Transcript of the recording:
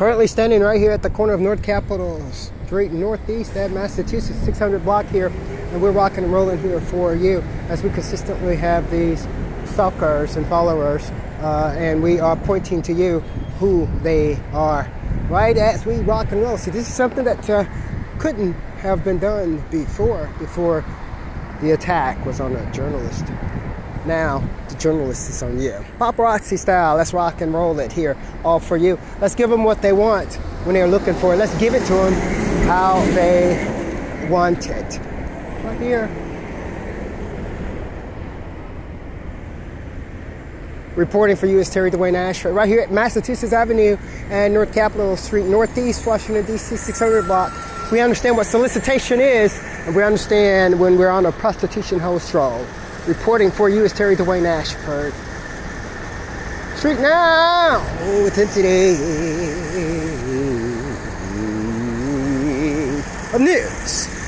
Currently standing right here at the corner of North Capitol Street Northeast at Massachusetts 600 block here, and we're rocking and rolling here for you as we consistently have these stalkers and followers, uh, and we are pointing to you who they are. Right as we rock and roll. See, this is something that uh, couldn't have been done before, before the attack was on a journalist. Now, the journalist is on you. Paparazzi style, let's rock and roll it here, all for you. Let's give them what they want when they're looking for it. Let's give it to them how they want it. Right here. Reporting for you is Terry Dwayne Ashford, right here at Massachusetts Avenue and North Capitol Street, Northeast Washington, D.C., 600 block. We understand what solicitation is, and we understand when we're on a prostitution host stroll. Reporting for you is Terry Dwayne Ashford. Street now today of news.